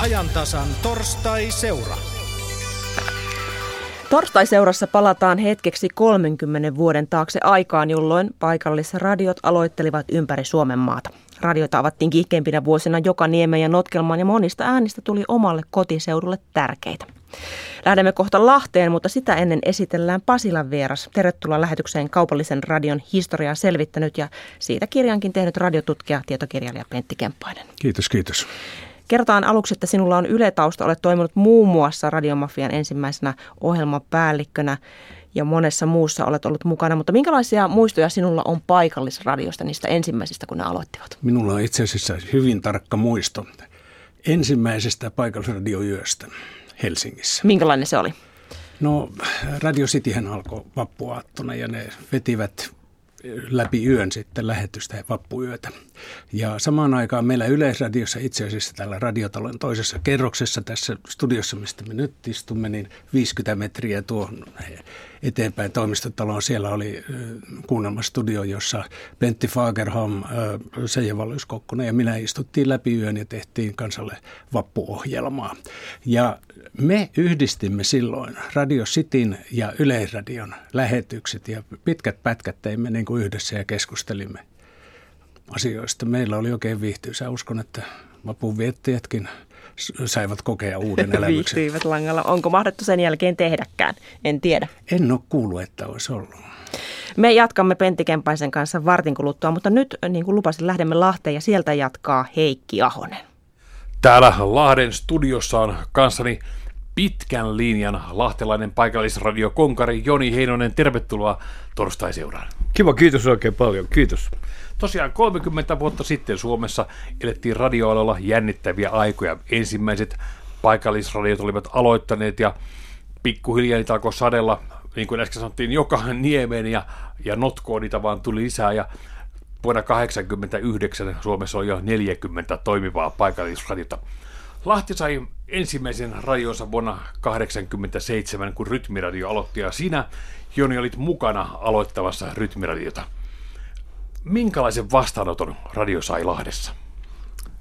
ajantasan torstai-seura. Torstai-seurassa palataan hetkeksi 30 vuoden taakse aikaan, jolloin paikallisradiot aloittelivat ympäri Suomen maata. Radioita avattiin kiihkeimpinä vuosina joka niemen ja notkelmaan ja monista äänistä tuli omalle kotiseudulle tärkeitä. Lähdemme kohta Lahteen, mutta sitä ennen esitellään Pasilan vieras. Tervetuloa lähetykseen kaupallisen radion historiaa selvittänyt ja siitä kirjankin tehnyt radiotutkija, tietokirjailija Pentti Kemppainen. Kiitos, kiitos. Kertaan aluksi, että sinulla on yletausta, olet toiminut muun muassa Radiomafian ensimmäisenä ohjelmapäällikkönä ja monessa muussa olet ollut mukana, mutta minkälaisia muistoja sinulla on paikallisradiosta niistä ensimmäisistä, kun ne aloittivat? Minulla on itse asiassa hyvin tarkka muisto ensimmäisestä paikallisradioyöstä Helsingissä. Minkälainen se oli? No Radio Cityhän alkoi vappuaattona ja ne vetivät läpi yön sitten lähetystä vappuyötä. Ja samaan aikaan meillä Yleisradiossa itse asiassa täällä radiotalon toisessa kerroksessa tässä studiossa, mistä me nyt istumme, niin 50 metriä tuohon eteenpäin toimistotaloon. Siellä oli kuunnelmastudio, jossa Pentti Fagerholm, Seija Vallyskokkonen ja minä istuttiin läpi yön ja tehtiin kansalle vappuohjelmaa. Ja me yhdistimme silloin Radio Cityn ja Yleisradion lähetykset ja pitkät pätkät teimme niin kuin yhdessä ja keskustelimme asioista. Meillä oli oikein viihtyisä. Uskon, että vapun viettäjätkin saivat kokea uuden elämyksen. Viihtyivät langalla. Onko mahdettu sen jälkeen tehdäkään? En tiedä. En ole kuullut, että olisi ollut. Me jatkamme Pentti Kempaisen kanssa vartin kuluttua, mutta nyt niin kuin lupasin, lähdemme Lahteen ja sieltä jatkaa Heikki Ahonen. Täällä Lahden studiossa on kanssani pitkän linjan lahtelainen paikallisradio Konkari Joni Heinonen. Tervetuloa torstai-seuraan. Kiva, kiitos oikein paljon. Kiitos. Tosiaan 30 vuotta sitten Suomessa elettiin radioalalla jännittäviä aikoja. Ensimmäiset paikallisradiot olivat aloittaneet ja pikkuhiljaa niitä alkoi sadella, niin kuin äsken sanottiin, joka niemeen ja, ja notkoon niitä vaan tuli lisää ja vuonna 1989 Suomessa oli jo 40 toimivaa paikallisradiota. Lahti sai ensimmäisen radionsa vuonna 1987, kun Rytmiradio aloitti, ja sinä, Joni, olit mukana aloittavassa Rytmiradiota. Minkälaisen vastaanoton radio sai Lahdessa?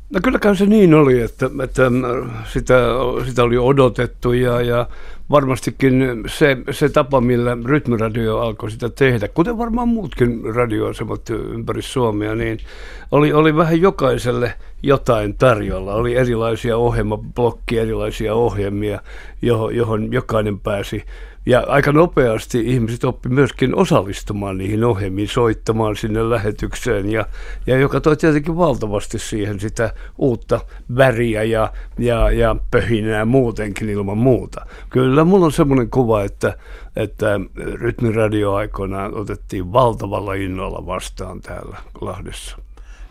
No kylläkään se niin oli, että, että sitä, sitä oli odotettu ja, ja varmastikin se, se tapa, millä rytmiradio alkoi sitä tehdä, kuten varmaan muutkin radioasemat ympäri Suomea, niin oli, oli vähän jokaiselle jotain tarjolla. Oli erilaisia ohjelmablokkia, erilaisia ohjelmia, johon, johon jokainen pääsi ja aika nopeasti ihmiset oppi myöskin osallistumaan niihin ohjelmiin, soittamaan sinne lähetykseen, ja, ja joka toi tietenkin valtavasti siihen sitä uutta väriä ja, ja, ja pöhinää muutenkin ilman muuta. Kyllä mulla on semmoinen kuva, että, että rytmiradio aikoinaan otettiin valtavalla innolla vastaan täällä Lahdessa.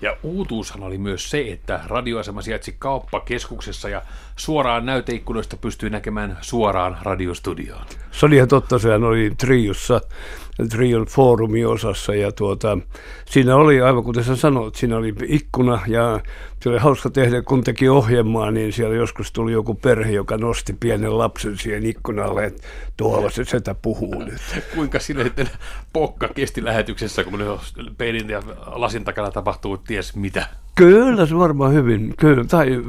Ja uutuushan oli myös se, että radioasema sijaitsi kauppakeskuksessa ja suoraan näyteikkunoista pystyi näkemään suoraan radiostudioon. Se oli ihan totta, sehän oli Triossa, Trion foorumiosassa ja tuota, siinä oli, aivan kuten sä sanoit, siinä oli ikkuna ja se oli hauska tehdä, kun teki ohjelmaa, niin siellä joskus tuli joku perhe, joka nosti pienen lapsen siihen ikkunalle, että tuolla se setä puhuu nyt. Kuinka sinne sitten pokka kesti lähetyksessä, kun peilin ja lasin takana tapahtuu ties mitä? Kyllä se varmaan hyvin, kyllä, tai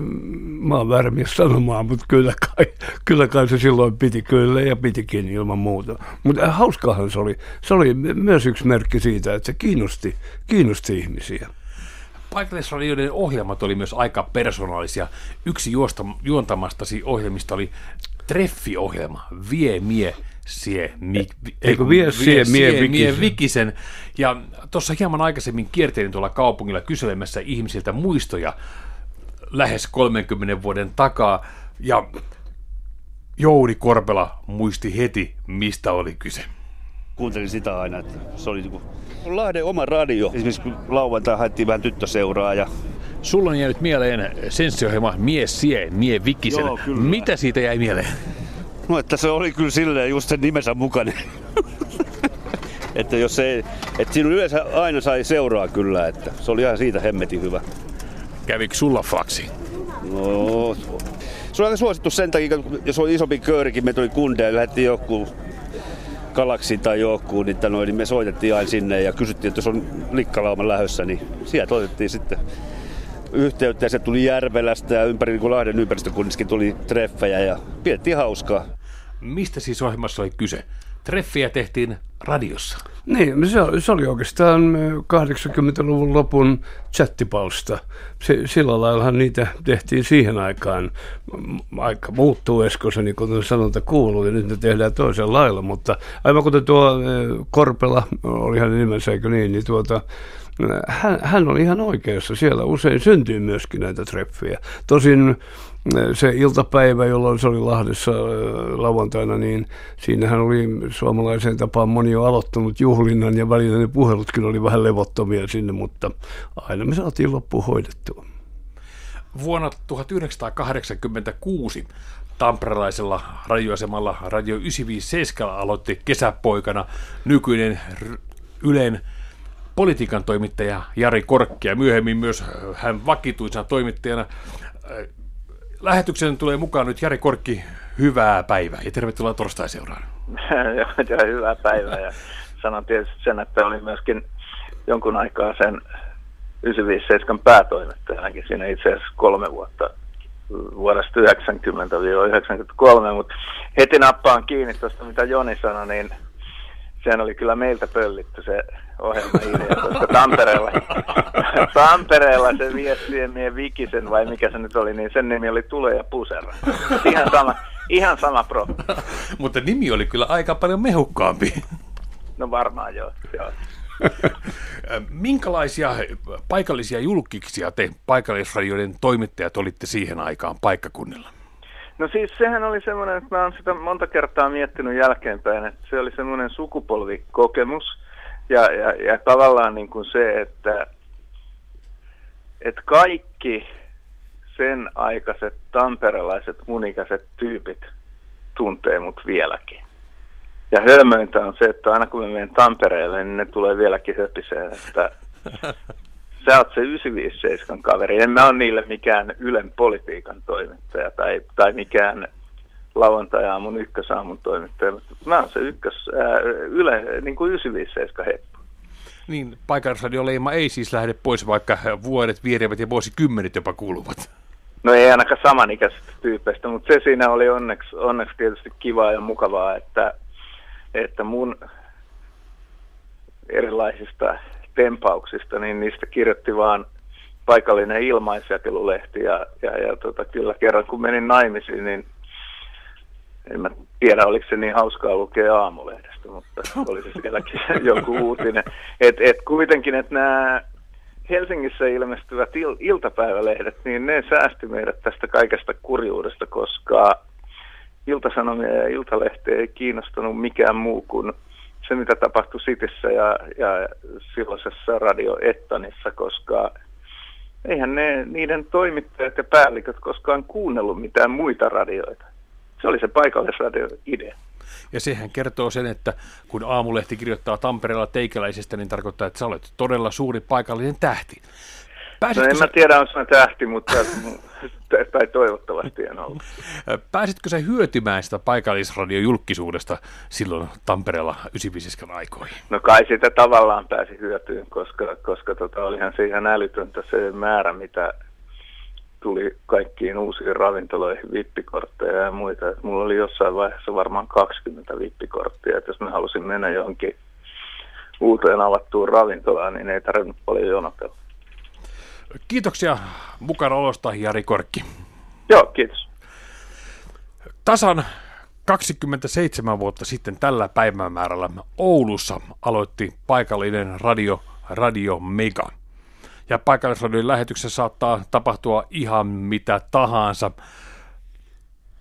mä oon väärä mies sanomaan, mutta kyllä kai, kyllä kai se silloin piti kyllä ja pitikin ilman muuta. Mutta äh, hauskahan se oli. Se oli myös yksi merkki siitä, että se kiinnosti, kiinnosti ihmisiä. Paikallisradioiden ohjelmat oli myös aika persoonallisia. Yksi juosta, juontamastasi ohjelmista oli treffiohjelma, Vie mie sie, mi, Eikö vie sie, mie, sie, mie vikisen. Ja tuossa hieman aikaisemmin kiertelin tuolla kaupungilla kyselemässä ihmisiltä muistoja lähes 30 vuoden takaa. Ja Jouni Korpela muisti heti, mistä oli kyse. Kuuntelin sitä aina, että se oli niin kuin Lahden oma radio. Esimerkiksi kun lauantai haettiin vähän tyttöseuraa ja Sulla on jäänyt mieleen senssiohjelma Mies Sie, Mie Vikisen. Joo, kyllä. Mitä siitä jäi mieleen? No, että se oli kyllä silleen just sen nimensä mukainen. että jos se, että siinä yleensä aina sai seuraa kyllä, että se oli ihan siitä hemmetin hyvä. Kävikö sulla faksi? No, se on aika suosittu sen takia, kun jos on isompi köörikin, me tuli kundeja ja lähdettiin joku Galaxy tai joku, niin, noin, niin me soitettiin aina sinne ja kysyttiin, että jos on likkalauman lähössä, niin sieltä otettiin sitten yhteyttä ja se tuli Järvelästä ja ympäri niin Lahden ympäristökunnissakin tuli treffejä ja pidettiin hauskaa. Mistä siis ohjelmassa oli kyse? Treffiä tehtiin radiossa. Niin, se, se oli oikeastaan 80-luvun lopun chattipalsta. Se, sillä laillahan niitä tehtiin siihen aikaan. Aika muuttuu se niin kuin sanonta kuuluu, ja nyt ne tehdään toisella lailla, mutta aivan kuten tuo Korpela, oli hänen nimensä, eikö niin, niin tuota, hän, hän oli ihan oikeassa. Siellä usein syntyy myöskin näitä treffejä. Tosin se iltapäivä, jolloin se oli Lahdessa lauantaina, niin siinähän oli suomalaiseen tapaan moni jo aloittanut juhlinnan ja välillä ne puhelutkin oli vähän levottomia sinne, mutta aina me saatiin loppuun hoidettua. Vuonna 1986 tamperelaisella radioasemalla Radio 957 aloitti kesäpoikana nykyinen Ylen politiikan toimittaja Jari Korkki ja myöhemmin myös hän vakituisena toimittajana lähetyksen tulee mukaan nyt Jari Korkki. Hyvää päivää ja tervetuloa torstai-seuraan. Joo, hyvää päivää ja sanon tietysti sen, että oli myöskin jonkun aikaa sen 957 päätoimittajanakin siinä itse asiassa kolme vuotta vuodesta 90-93, mutta heti nappaan kiinni tuosta, mitä Joni sanoi, niin sehän oli kyllä meiltä pöllitty se ohjelma idea, koska Tampereella, Tampereella se viestiemien Vikisen vai mikä se nyt oli, niin sen nimi oli Tule ja Pusera. Ihan sama, ihan sama pro. Mutta nimi oli kyllä aika paljon mehukkaampi. No varmaan joo. joo. Minkälaisia paikallisia julkiksia te paikallisradioiden toimittajat olitte siihen aikaan paikkakunnilla? No siis sehän oli semmoinen, että mä oon sitä monta kertaa miettinyt jälkeenpäin, että se oli semmoinen sukupolvikokemus ja, ja, ja tavallaan niin kuin se, että, että kaikki sen aikaiset tamperelaiset munikäiset tyypit tuntee mut vieläkin. Ja hölmöintä on se, että aina kun mä menen Tampereelle, niin ne tulee vieläkin höpiseen, että sä oot se 957 kaveri. En mä ole niille mikään Ylen politiikan toimittaja tai, tai mikään lauantai-aamun ykkösaamun toimittaja. Mä oon se ykkös, ää, Yle, niin kuin 957 heppu. Niin, paikallisradioleima ei siis lähde pois, vaikka vuodet vierevät ja vuosikymmenet jopa kuuluvat. No ei ainakaan samanikäisistä tyypeistä, mutta se siinä oli onneksi, onneksi tietysti kivaa ja mukavaa, että, että mun erilaisista tempauksista, niin niistä kirjoitti vaan paikallinen ilmaisjakelulehti ja, ja, ja tota, kyllä kerran kun menin naimisiin, niin en mä tiedä, oliko se niin hauskaa lukea aamulehdestä, mutta oli se sielläkin joku uutinen. Et, et kuitenkin, että nämä Helsingissä ilmestyvät il- iltapäivälehdet, niin ne säästi meidät tästä kaikesta kurjuudesta, koska iltasanomia ja iltalehtiä ei kiinnostanut mikään muu kuin se, mitä tapahtui Sitissä ja, ja silloisessa Radio Ettanissa, koska eihän ne, niiden toimittajat ja päälliköt koskaan kuunnellut mitään muita radioita. Se oli se paikallisradio-idea. Ja sehän kertoo sen, että kun aamulehti kirjoittaa Tampereella teikäläisestä, niin tarkoittaa, että sä olet todella suuri paikallinen tähti. Pääsitkö no en sä... mä tiedä, onko tähti, mutta tai toivottavasti en ollut. Pääsitkö sä hyötymään sitä paikallisradiojulkisuudesta silloin Tampereella 95 aikoihin? No kai sitä tavallaan pääsi hyötyyn, koska, koska tota, olihan se ihan älytöntä se määrä, mitä tuli kaikkiin uusiin ravintoloihin vippikortteja ja muita. Et mulla oli jossain vaiheessa varmaan 20 vippikorttia, että jos mä halusin mennä johonkin uuteen avattuun ravintolaan, niin ei tarvinnut paljon jonotella. Kiitoksia mukana olosta, Jari Korkki. Joo, kiitos. Tasan 27 vuotta sitten tällä päivämäärällä Oulussa aloitti paikallinen radio Radio Mega. Ja paikallisradion lähetyksessä saattaa tapahtua ihan mitä tahansa.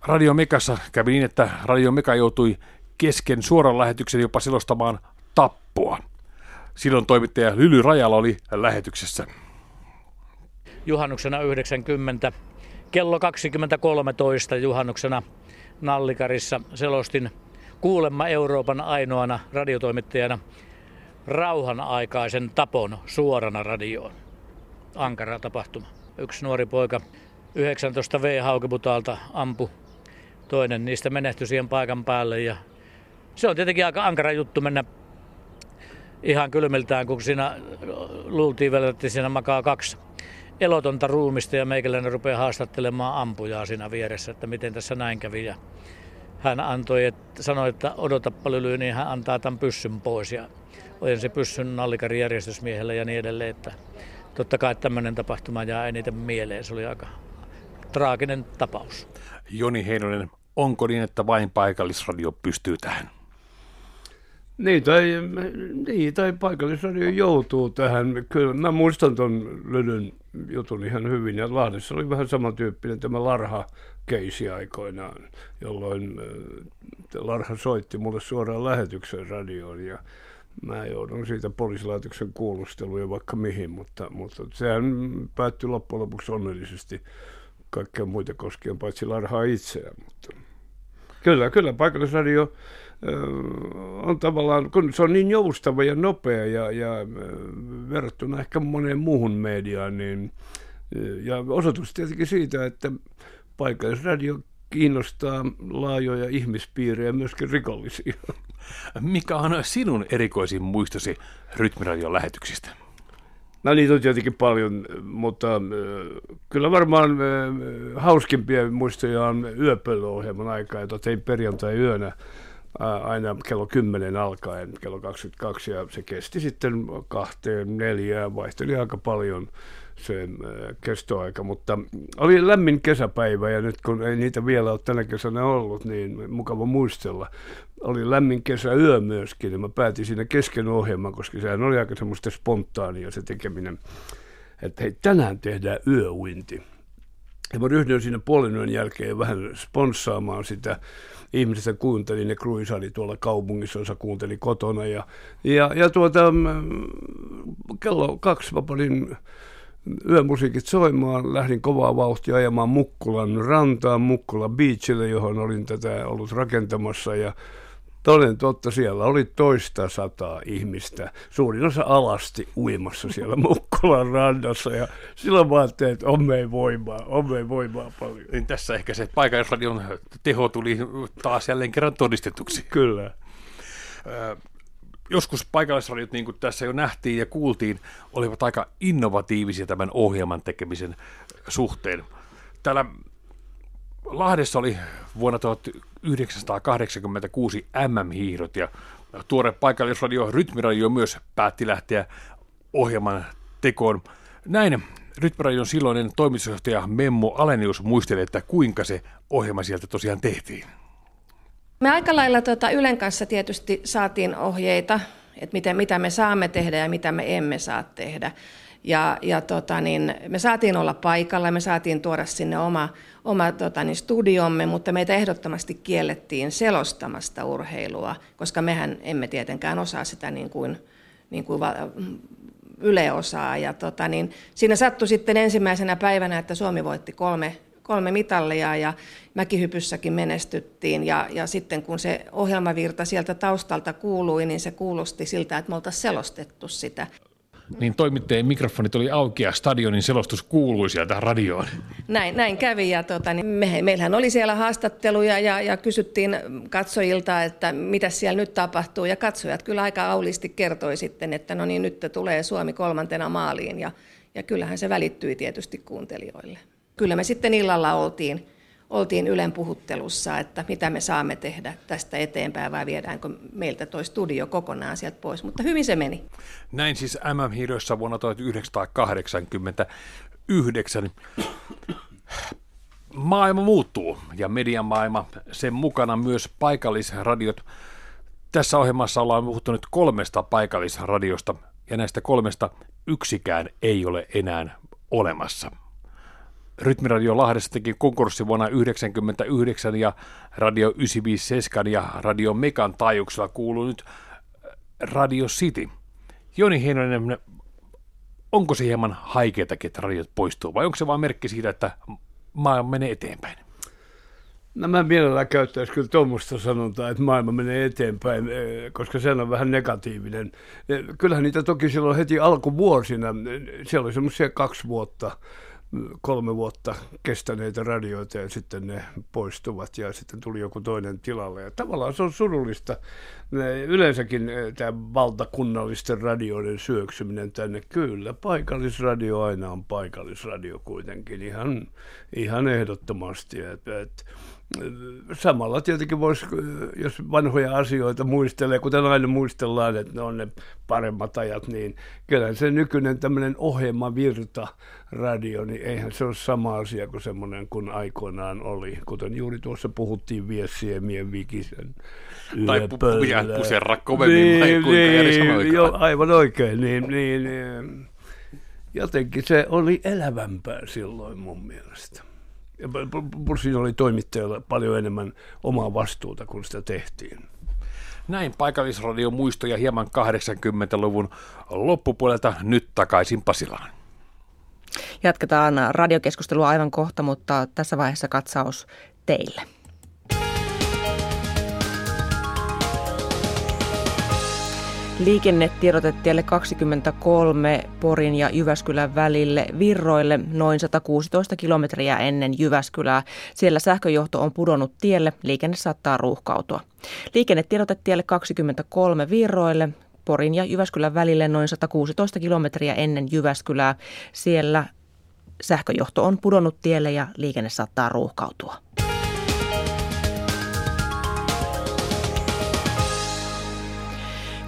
Radio Megassa kävi niin, että Radio Mega joutui kesken suoran lähetyksen jopa selostamaan tappua. Silloin toimittaja Lyly Rajala oli lähetyksessä juhannuksena 90. Kello 2013 juhannuksena Nallikarissa selostin kuulemma Euroopan ainoana radiotoimittajana rauhan aikaisen tapon suorana radioon. Ankara tapahtuma. Yksi nuori poika 19 V Haukiputaalta ampu. Toinen niistä menehtyi siihen paikan päälle ja se on tietenkin aika ankara juttu mennä ihan kylmiltään, kun siinä luultiin vielä, että siinä makaa kaksi elotonta ruumista ja meikäläinen rupeaa haastattelemaan ampujaa siinä vieressä, että miten tässä näin kävi. Ja hän antoi, että, sanoi, että odota paljon niin hän antaa tämän pyssyn pois ja olen se pyssyn nallikarin järjestysmiehelle ja niin edelleen, että totta kai tämmöinen tapahtuma jää eniten mieleen. Se oli aika traaginen tapaus. Joni Heinonen, onko niin, että vain paikallisradio pystyy tähän? Niin, tai, niin, tai paikallisradio joutuu tähän. Kyllä mä muistan tuon Lydyn jutun ihan hyvin. Ja Lahdessa oli vähän samantyyppinen tämä Larha keisi aikoinaan, jolloin äh, Larha soitti mulle suoraan lähetyksen radioon ja mä joudun siitä poliisilaitoksen kuulusteluun vaikka mihin, mutta, mutta sehän päättyi loppujen lopuksi onnellisesti kaikkea muita koskien, paitsi Larhaa itseään. Mutta kyllä, kyllä paikallisradio on tavallaan, kun se on niin joustava ja nopea ja, ja verrattuna ehkä moneen muuhun mediaan, niin ja osoitus tietenkin siitä, että paikallisradio kiinnostaa laajoja ihmispiirejä, myöskin rikollisia. Mikä on sinun erikoisin muistosi Rytmiradion lähetyksistä? No niitä on tietenkin paljon, mutta kyllä varmaan hauskimpia muistoja on yöpöllyohjelman aikaa, jota tein perjantai-yönä aina kello 10 alkaen, kello 22, ja se kesti sitten kahteen, neljään, vaihteli aika paljon se kestoaika, mutta oli lämmin kesäpäivä ja nyt kun ei niitä vielä ole tänä kesänä ollut, niin mukava muistella. Oli lämmin kesäyö myöskin ja mä päätin siinä kesken ohjelman, koska sehän oli aika semmoista spontaania se tekeminen, että hei tänään tehdään yöuinti. Ja mä ryhdyin siinä puolen yön jälkeen vähän sponssaamaan sitä. Ihmiset kuunteli, ne kruisali tuolla kaupungissa, kuunteli kotona. Ja, ja, ja tuota, kello kaksi mä panin yömusiikit soimaan, lähdin kovaa vauhtia ajamaan Mukkulan rantaan, Mukkula Beachille, johon olin tätä ollut rakentamassa ja Toden totta, siellä oli toista sataa ihmistä, suurin osa alasti uimassa siellä Mukkulan rannassa ja silloin mä ajattelin, että on meidän voimaa, on meidän voimaa paljon. Niin tässä ehkä se paikallisradion teho tuli taas jälleen kerran todistetuksi. Kyllä joskus paikallisradiot, niin kuin tässä jo nähtiin ja kuultiin, olivat aika innovatiivisia tämän ohjelman tekemisen suhteen. Täällä Lahdessa oli vuonna 1986 MM-hiihdot ja tuore paikallisradio Rytmiradio myös päätti lähteä ohjelman tekoon. Näin Rytmiradion silloinen toimitusjohtaja Memmo Alenius muisteli, että kuinka se ohjelma sieltä tosiaan tehtiin. Me aika lailla tuota, Ylen kanssa tietysti saatiin ohjeita, että miten, mitä me saamme tehdä ja mitä me emme saa tehdä. Ja, ja tota, niin, me saatiin olla paikalla, me saatiin tuoda sinne oma, oma tota, niin, studiomme, mutta meitä ehdottomasti kiellettiin selostamasta urheilua, koska mehän emme tietenkään osaa sitä niin kuin, niin kuin Yle osaa. Ja tota, niin, siinä sattui sitten ensimmäisenä päivänä, että Suomi voitti kolme kolme mitallia ja mäkihypyssäkin menestyttiin. Ja, ja sitten kun se ohjelmavirta sieltä taustalta kuului, niin se kuulosti siltä, että me oltaisiin selostettu sitä. Niin toimittajien mikrofonit oli auki ja stadionin selostus kuului sieltä radioon. Näin, näin kävi ja tota, niin me, meillähän oli siellä haastatteluja ja, ja kysyttiin katsojilta, että mitä siellä nyt tapahtuu. Ja katsojat kyllä aika aulisti kertoi sitten, että no niin nyt tulee Suomi kolmantena maaliin ja, ja kyllähän se välittyi tietysti kuuntelijoille kyllä me sitten illalla oltiin, oltiin Ylen puhuttelussa, että mitä me saamme tehdä tästä eteenpäin vai viedäänkö meiltä tuo studio kokonaan sieltä pois, mutta hyvin se meni. Näin siis MM-hiidoissa vuonna 1989. Maailma muuttuu ja median maailma, sen mukana myös paikallisradiot. Tässä ohjelmassa ollaan puhuttu nyt kolmesta paikallisradiosta ja näistä kolmesta yksikään ei ole enää olemassa. Rytmiradio Lahdessa teki konkurssi vuonna 1999 ja Radio 957 ja Radio Mekan taajuuksella kuuluu nyt äh, Radio City. Joni Heinonen, onko se hieman haikeetakin, että radiot poistuu vai onko se vain merkki siitä, että maailma menee eteenpäin? No mä mielellään käyttäisin kyllä tuommoista sanontaa, että maailma menee eteenpäin, eh, koska se on vähän negatiivinen. Eh, kyllähän niitä toki silloin heti alkuvuosina, siellä oli semmoisia kaksi vuotta, kolme vuotta kestäneitä radioita ja sitten ne poistuvat ja sitten tuli joku toinen tilalle. Ja tavallaan se on surullista. Yleensäkin eh, tämä valtakunnallisten radioiden syöksyminen tänne, kyllä, paikallisradio aina on paikallisradio kuitenkin ihan, ihan ehdottomasti. Et, et, samalla tietenkin voisi, jos vanhoja asioita muistelee, kuten aina muistellaan, että ne on ne paremmat ajat, niin kyllä se nykyinen tämmöinen ohjelmavirta radio, niin eihän se ole sama asia kuin semmoinen kuin aikoinaan oli. Kuten juuri tuossa puhuttiin Viessiemien Vikisen Tai puserra kovemmin, niin, kuinka niin, jo, aivan oikein, niin, niin, niin, jotenkin se oli elävämpää silloin mun mielestä. Siinä oli toimittajalla paljon enemmän omaa vastuuta, kun sitä tehtiin. Näin paikallisradion muistoja hieman 80-luvun loppupuolelta nyt takaisin Pasilaan. Jatketaan radiokeskustelua aivan kohta, mutta tässä vaiheessa katsaus teille. Liikennetiedotetielle 23 Porin ja Jyväskylän välille Virroille noin 116 kilometriä ennen Jyväskylää. Siellä sähköjohto on pudonnut tielle, liikenne saattaa ruuhkautua. Liikennetiedotetielle 23 Virroille Porin ja Jyväskylän välille noin 116 kilometriä ennen Jyväskylää. Siellä sähköjohto on pudonnut tielle ja liikenne saattaa ruuhkautua.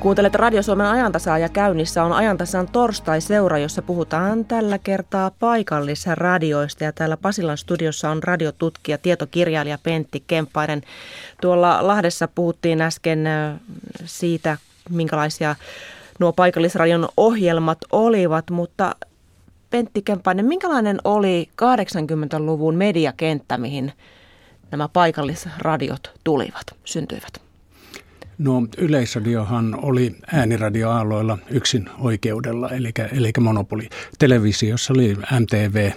Kuuntelet Radio Suomen ajantasaa ja käynnissä on ajantasan torstai-seura, jossa puhutaan tällä kertaa paikallisradioista. Ja täällä Pasilan studiossa on radiotutkija, tietokirjailija Pentti Kemppainen. Tuolla Lahdessa puhuttiin äsken siitä, minkälaisia nuo paikallisradion ohjelmat olivat, mutta Pentti Kemppainen, minkälainen oli 80-luvun mediakenttä, mihin nämä paikallisradiot tulivat, syntyivät? No yleisradiohan oli ääniradioaaloilla yksin oikeudella, eli, eli monopoli. Televisiossa oli MTV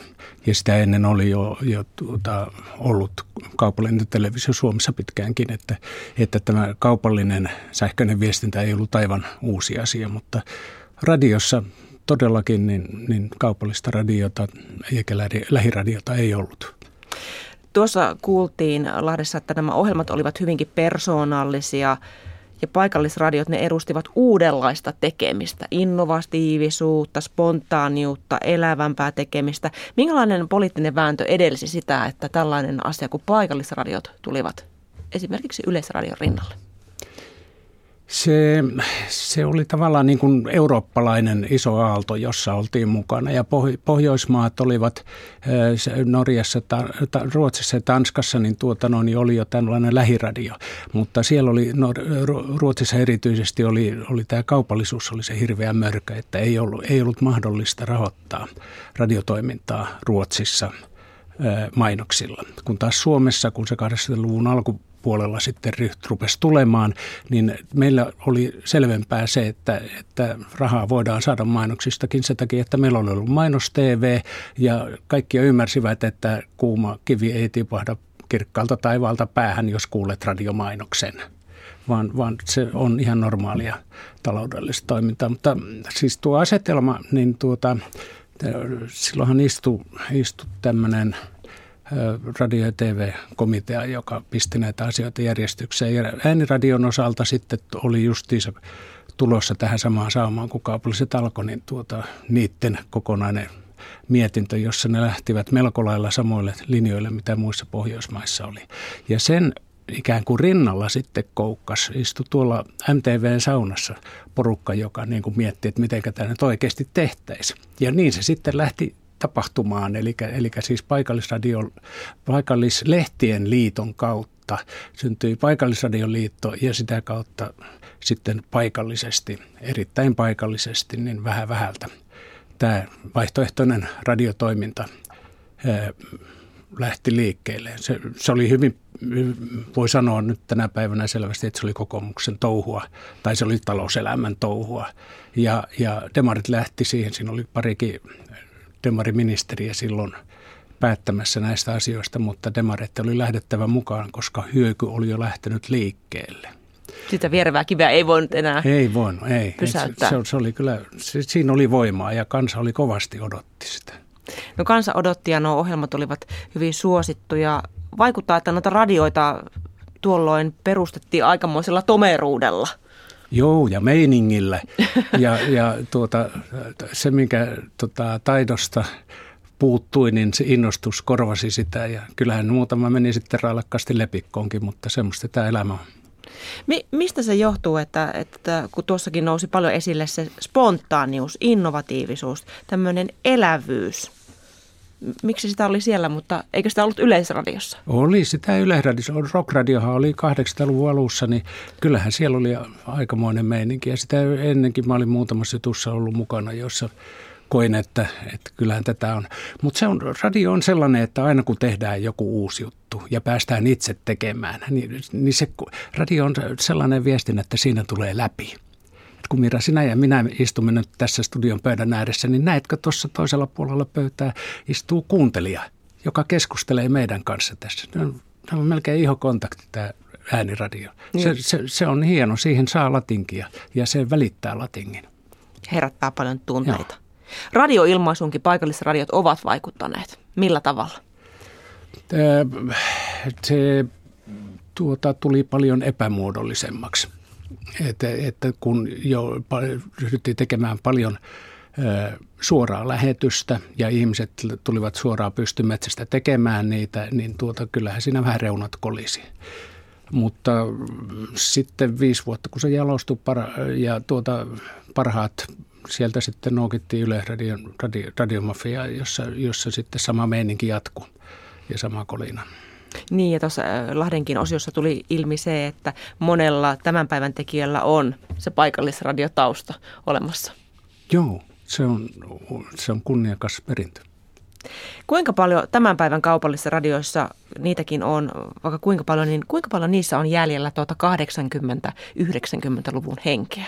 ja sitä ennen oli jo, jo tuota, ollut kaupallinen televisio Suomessa pitkäänkin, että, että tämä kaupallinen sähköinen viestintä ei ollut aivan uusi asia, mutta radiossa todellakin niin, niin kaupallista radiota eikä lähiradiota ei ollut. Tuossa kuultiin Lahdessa, että nämä ohjelmat olivat hyvinkin persoonallisia ja paikallisradiot ne edustivat uudenlaista tekemistä, innovatiivisuutta, spontaaniutta, elävämpää tekemistä. Minkälainen poliittinen vääntö edelsi sitä, että tällainen asia kuin paikallisradiot tulivat esimerkiksi Yleisradion rinnalle? Se, se oli tavallaan niin kuin eurooppalainen iso aalto, jossa oltiin mukana. Ja Pohjoismaat olivat Norjassa, Ruotsissa ja Tanskassa, niin, tuota, no, niin oli jo tällainen lähiradio. Mutta siellä oli, no, Ruotsissa erityisesti oli, oli tämä kaupallisuus, oli se hirveä mörkö, että ei ollut, ei ollut mahdollista rahoittaa radiotoimintaa Ruotsissa mainoksilla. Kun taas Suomessa, kun se 80-luvun alku puolella sitten rupesi tulemaan, niin meillä oli selvempää se, että, että rahaa voidaan saada mainoksistakin sen takia, että meillä oli ollut mainos TV ja kaikki ymmärsivät, että kuuma kivi ei tipahda kirkkaalta taivaalta päähän, jos kuulet radiomainoksen vaan, vaan se on ihan normaalia taloudellista toimintaa. Mutta siis tuo asetelma, niin tuota, silloinhan istui, istui tämmöinen – radio- ja TV-komitea, joka pisti näitä asioita järjestykseen. Ja ääniradion osalta sitten oli justiinsa tulossa tähän samaan saumaan kuin kaupalliset alkoi, niin tuota, niiden kokonainen mietintö, jossa ne lähtivät melko lailla samoille linjoille, mitä muissa Pohjoismaissa oli. Ja sen ikään kuin rinnalla sitten koukkas, istui tuolla MTVn saunassa porukka, joka niin kuin mietti, että miten tämä nyt oikeasti tehtäisiin. Ja niin se sitten lähti tapahtumaan, eli, eli siis paikallisradio, paikallislehtien liiton kautta syntyi paikallisradioliitto ja sitä kautta sitten paikallisesti, erittäin paikallisesti, niin vähän vähältä tämä vaihtoehtoinen radiotoiminta lähti liikkeelle. Se, se oli hyvin, voi sanoa nyt tänä päivänä selvästi, että se oli kokoomuksen touhua, tai se oli talouselämän touhua. Ja, ja demarit lähti siihen, siinä oli parikin demariministeriä silloin päättämässä näistä asioista, mutta demaretti oli lähdettävä mukaan, koska hyöky oli jo lähtenyt liikkeelle. Sitä vierevää kiveä ei voinut enää Ei voinut, ei. Pysäyttää. Se, se, oli kyllä, se, siinä oli voimaa ja kansa oli kovasti odotti sitä. No kansa odotti ja nuo ohjelmat olivat hyvin suosittuja. Vaikuttaa, että noita radioita tuolloin perustettiin aikamoisella tomeruudella. Joo, ja meiningillä. Ja, ja tuota, se, mikä tuota, taidosta puuttui, niin se innostus korvasi sitä. Ja kyllähän muutama meni sitten railakkaasti lepikkoonkin, mutta semmoista tämä elämä on. Mi- mistä se johtuu, että, että kun tuossakin nousi paljon esille se spontaanius, innovatiivisuus, tämmöinen elävyys? Miksi sitä oli siellä, mutta eikö sitä ollut Yleisradiossa? Oli sitä Yleisradiossa. Rockradiohan oli 80-luvun alussa, niin kyllähän siellä oli aikamoinen meininki. Ja sitä ennenkin mä olin muutamassa jutussa ollut mukana, jossa koin, että, että kyllähän tätä on. Mutta se on, radio on sellainen, että aina kun tehdään joku uusi juttu ja päästään itse tekemään, niin, niin se radio on sellainen viestin, että siinä tulee läpi. Kun Mira, sinä ja minä istumme nyt tässä studion pöydän ääressä, niin näetkö tuossa toisella puolella pöytää istuu kuuntelija, joka keskustelee meidän kanssa tässä. Ne on, melkein ihokontakti tämä ääniradio. Niin. Se, se, se on hieno, siihen saa latinkia ja se välittää latingin. Herättää paljon tunteita. Joo. Radioilmaisunkin paikallisradiot ovat vaikuttaneet. Millä tavalla? Se tuota, tuli paljon epämuodollisemmaksi. Että, että kun jo ryhdyttiin tekemään paljon suoraa lähetystä ja ihmiset tulivat suoraan pystymetsästä tekemään niitä, niin tuota, kyllähän siinä vähän reunat kolisi. Mutta sitten viisi vuotta, kun se jalostui para- ja tuota, parhaat sieltä sitten noukittiin Yleisradion radio, radiomafia, jossa, jossa sitten sama meininki jatkuu ja sama kolina. Niin ja tuossa äh, Lahdenkin osiossa tuli ilmi se, että monella tämän päivän tekijällä on se paikallisradiotausta olemassa. Joo, se on, se on kunniakas perintö. Kuinka paljon tämän päivän kaupallisissa radioissa niitäkin on, vaikka kuinka paljon, niin kuinka paljon niissä on jäljellä tuota 80-90-luvun henkeä?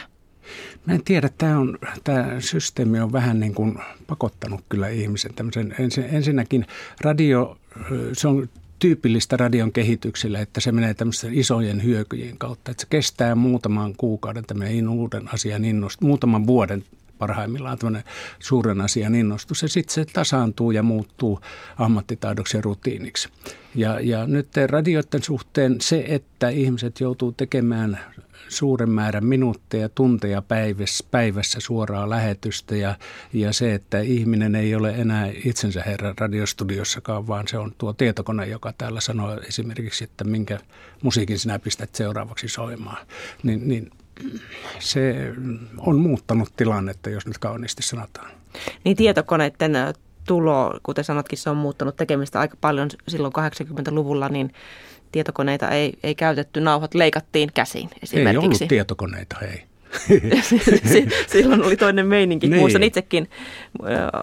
Mä en tiedä, tämä, on, tämä systeemi on vähän niin kuin pakottanut kyllä ihmisen tämmöisen. Ensinnäkin radio, se on tyypillistä radion kehitykselle, että se menee tämmöisten isojen hyökyjen kautta. Että se kestää muutaman kuukauden tämmöinen uuden asian innostus, muutaman vuoden parhaimmillaan tämmöinen suuren asian innostus. Ja sitten se tasaantuu ja muuttuu ammattitaidoksi ja rutiiniksi. Ja, ja nyt radioiden suhteen se, että ihmiset joutuu tekemään suuren määrän minuutteja, tunteja päivässä, päivässä suoraa lähetystä ja, ja se, että ihminen ei ole enää itsensä herra radiostudiossakaan, vaan se on tuo tietokone, joka täällä sanoo esimerkiksi, että minkä musiikin sinä pistät seuraavaksi soimaan. Niin, niin se on muuttanut tilannetta, jos nyt kauniisti sanotaan. Niin tietokoneiden tulo, kuten sanotkin, se on muuttanut tekemistä aika paljon silloin 80-luvulla, niin tietokoneita ei, ei käytetty, nauhat leikattiin käsiin esimerkiksi. Ei ollut tietokoneita, hei. Silloin oli toinen meininki. Niin. Muistan itsekin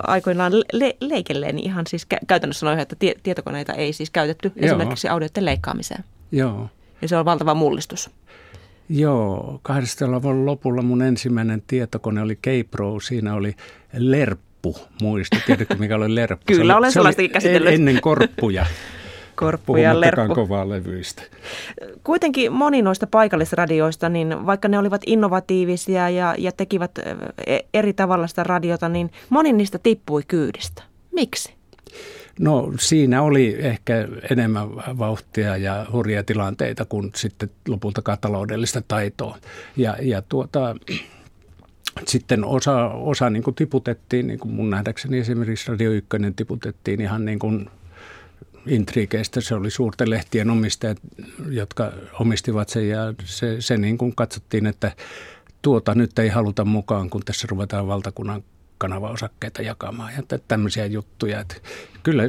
aikoinaan le- leikelleen ihan siis käytännössä sanoin, että tie- tietokoneita ei siis käytetty Joo. esimerkiksi audioiden leikkaamiseen. Joo. Ja se on valtava mullistus. Joo, 80-luvun lopulla mun ensimmäinen tietokone oli K-Pro. Siinä oli lerppu. Muista, tiedätkö mikä oli lerppu? Kyllä, olen sellaistakin käsitellyt. Ennen korppuja. Korppu ja lerppu. kovaa levyistä. Kuitenkin moni noista paikallisradioista, niin vaikka ne olivat innovatiivisia ja, ja tekivät e, eri tavalla sitä radiota, niin moni niistä tippui kyydistä. Miksi? No siinä oli ehkä enemmän vauhtia ja hurjia tilanteita kuin sitten lopultakaan taloudellista taitoa. Ja, ja tuota, sitten osa, osa niin kuin tiputettiin, niin kuin mun nähdäkseni esimerkiksi Radio 1 tiputettiin ihan niin kuin intriikeistä. Se oli suurten lehtien omistajat, jotka omistivat sen ja se, se niin kuin katsottiin, että tuota nyt ei haluta mukaan, kun tässä ruvetaan valtakunnan kanavaosakkeita jakamaan ja tämmöisiä juttuja. Että kyllä,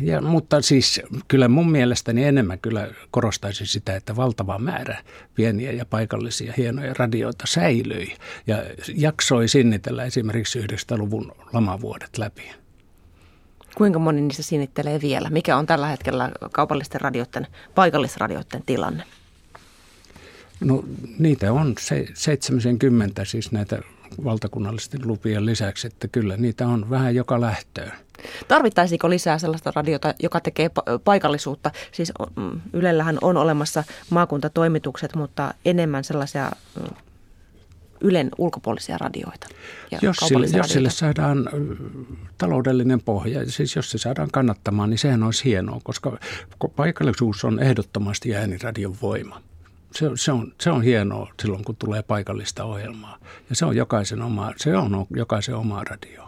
ja, mutta siis kyllä mun mielestäni enemmän kyllä korostaisin sitä, että valtava määrä pieniä ja paikallisia hienoja radioita säilyi ja jaksoi sinnitellä esimerkiksi 90-luvun lamavuodet läpi. Kuinka moni niistä sinittelee vielä? Mikä on tällä hetkellä kaupallisten radioiden, paikallisradioiden tilanne? No niitä on se, 70 siis näitä valtakunnallisten lupien lisäksi, että kyllä niitä on vähän joka lähtöön. Tarvittaisiko lisää sellaista radiota, joka tekee paikallisuutta? Siis mm, Ylellähän on olemassa maakuntatoimitukset, mutta enemmän sellaisia mm, Ylen ulkopuolisia radioita ja jos sille, jos sille saadaan taloudellinen pohja, siis jos se saadaan kannattamaan, niin sehän olisi hienoa, koska paikallisuus on ehdottomasti ääniradion voima. Se, se, on, se on hienoa silloin, kun tulee paikallista ohjelmaa. Ja se on jokaisen oma, se on jokaisen oma radio.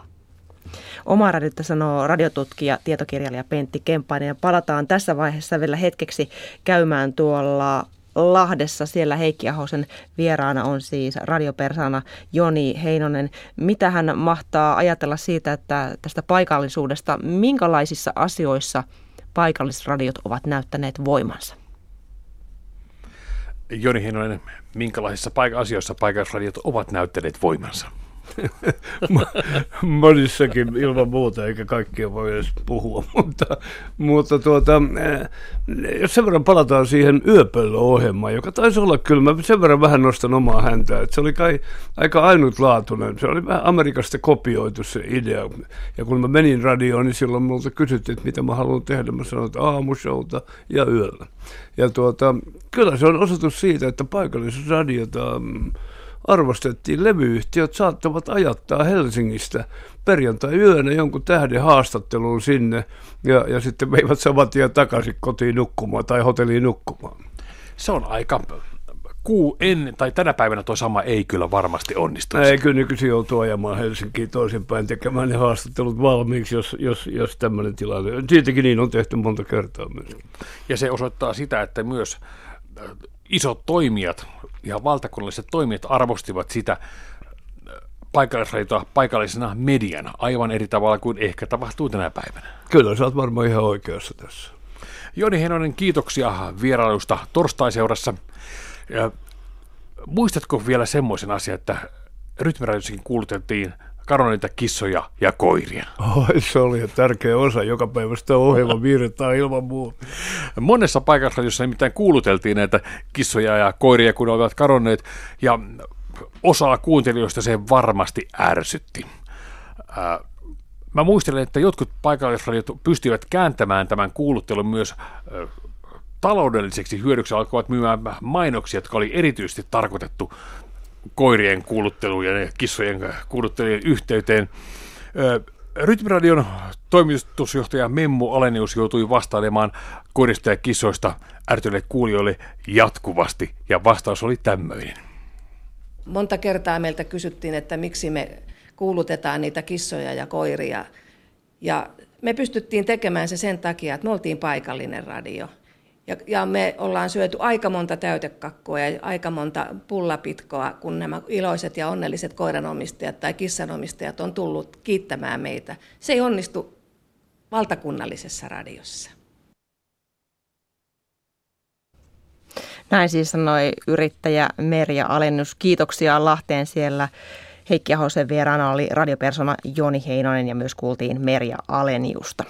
Oma radiota sanoo radiotutkija, tietokirjailija Pentti Kemppainen. Ja palataan tässä vaiheessa vielä hetkeksi käymään tuolla Lahdessa. Siellä Heikki Ahosen vieraana on siis radiopersana Joni Heinonen. Mitä hän mahtaa ajatella siitä, että tästä paikallisuudesta, minkälaisissa asioissa paikallisradiot ovat näyttäneet voimansa? Joni Heinonen, minkälaisissa paik- asioissa paikallisradiot ovat näyttäneet voimansa? Monissakin ilman muuta, eikä kaikkia voi edes puhua, mutta, mutta tuota, eh, jos sen verran palataan siihen yöpöllöohjelmaan, joka taisi olla kyllä, mä sen verran vähän nostan omaa häntä, että se oli kai aika ainutlaatuinen, se oli vähän Amerikasta kopioitu se idea, ja kun mä menin radioon, niin silloin multa kysyttiin, että mitä mä haluan tehdä, mä sanoin, että aamushowta ja yöllä. Ja tuota, kyllä se on osoitus siitä, että paikallisradiota mm, arvostettiin. Levyyhtiöt saattavat ajattaa Helsingistä perjantai-yönä jonkun tähden haastatteluun sinne ja, ja sitten veivät saman tien takaisin kotiin nukkumaan tai hotelliin nukkumaan. Se on aika kuu ennen, tai tänä päivänä tuo sama ei kyllä varmasti onnistu. Ei kyllä nykyisin joutuu ajamaan Helsinkiin toisinpäin tekemään ne haastattelut valmiiksi, jos, jos, jos tämmöinen tilanne. Siitäkin niin on tehty monta kertaa myös. Ja se osoittaa sitä, että myös isot toimijat ja valtakunnalliset toimijat arvostivat sitä äh, paikallisradioa paikallisena mediana aivan eri tavalla kuin ehkä tapahtuu tänä päivänä. Kyllä, sä oot varmaan ihan oikeassa tässä. Joni Henonen, kiitoksia vierailusta torstaiseurassa. Ja muistatko vielä semmoisen asian, että rytmiradiossakin kuulutettiin kadonneita kissoja ja koiria. Oi, se oli tärkeä osa joka päivästä ohjelma virtaa ilman muuta. Monessa paikassa, jossa nimittäin kuuluteltiin näitä kissoja ja koiria, kun ne olivat kadonneet, ja osaa kuuntelijoista se varmasti ärsytti. Mä muistelen, että jotkut paikallisradiot pystyivät kääntämään tämän kuuluttelun myös taloudelliseksi hyödyksi alkoivat myymään mainoksia, jotka oli erityisesti tarkoitettu koirien kuulutteluun ja kissojen kuuluttelujen yhteyteen. Rytmiradion toimitusjohtaja Memmu Alenius joutui vastailemaan koirista ja kissoista ärtyneille kuulijoille jatkuvasti, ja vastaus oli tämmöinen. Monta kertaa meiltä kysyttiin, että miksi me kuulutetaan niitä kissoja ja koiria. Ja me pystyttiin tekemään se sen takia, että me oltiin paikallinen radio – ja, ja me ollaan syöty aika monta täytekakkoa ja aika monta pullapitkoa, kun nämä iloiset ja onnelliset koiranomistajat tai kissanomistajat on tullut kiittämään meitä. Se ei onnistu valtakunnallisessa radiossa. Näin siis sanoi yrittäjä Merja Alennus. Kiitoksia Lahteen siellä Heikki Ahosen vieraana oli radiopersona Joni Heinonen ja myös kuultiin Merja Aleniusta.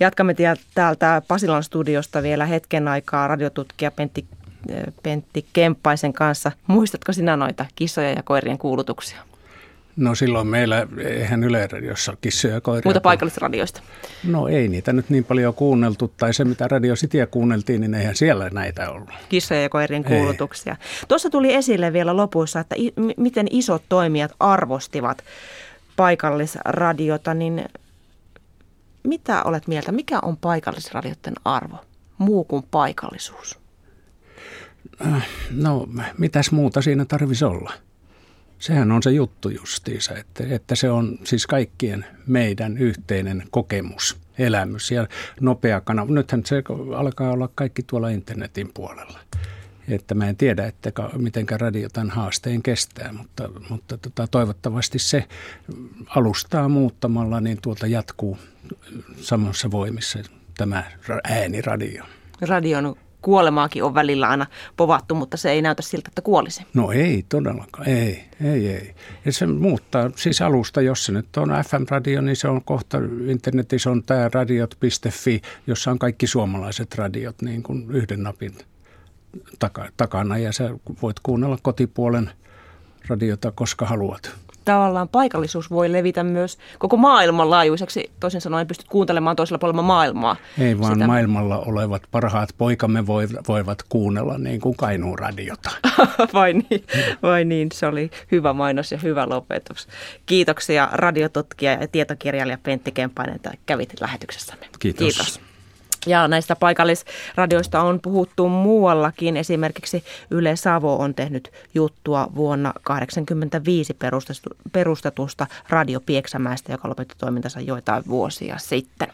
Jatkamme täältä Pasilan studiosta vielä hetken aikaa radiotutkija Pentti, Pentti Kemppaisen kanssa. Muistatko sinä noita kissoja ja koirien kuulutuksia? No silloin meillä, eihän Yle Radiossa kissoja ja koiria. Muita paikallisradioista? No ei niitä nyt niin paljon kuunneltu, tai se mitä Radio Cityä kuunneltiin, niin eihän siellä näitä ollut. Kissoja ja koirien kuulutuksia. Ei. Tuossa tuli esille vielä lopussa, että miten isot toimijat arvostivat paikallisradiota, niin mitä olet mieltä, mikä on paikallisradioiden arvo, muu kuin paikallisuus? No, mitäs muuta siinä tarvisi olla? Sehän on se juttu justiinsa, että, että se on siis kaikkien meidän yhteinen kokemus, elämys ja nopea kanava. Nythän se alkaa olla kaikki tuolla internetin puolella. Että mä en tiedä, että miten radio tämän haasteen kestää, mutta, mutta tota, toivottavasti se alustaa muuttamalla, niin tuolta jatkuu samassa voimissa tämä ääniradio. Radion kuolemaakin on välillä aina povattu, mutta se ei näytä siltä, että kuolisi. No ei todellakaan, ei, ei, ei. Ja se muuttaa siis alusta, jos se nyt on FM-radio, niin se on kohta internetissä on tämä radiot.fi, jossa on kaikki suomalaiset radiot niin kuin yhden napin takana ja sä voit kuunnella kotipuolen radiota koska haluat. Tavallaan paikallisuus voi levitä myös koko maailman laajuiseksi. Toisin sanoen pystyt kuuntelemaan toisella puolella maailmaa. Ei vaan sitä. maailmalla olevat parhaat poikamme voivat kuunnella niin kuin Kainuun radiota. vai, niin, vai niin, se oli hyvä mainos ja hyvä lopetus. Kiitoksia radiotutkija ja tietokirjailija Pentti Kempainen, että kävit lähetyksessämme. Kiitos. Kiitos. Ja näistä paikallisradioista on puhuttu muuallakin. Esimerkiksi Yle Savo on tehnyt juttua vuonna 1985 perustetusta Radio Pieksämäestä, joka lopetti toimintansa joitain vuosia sitten.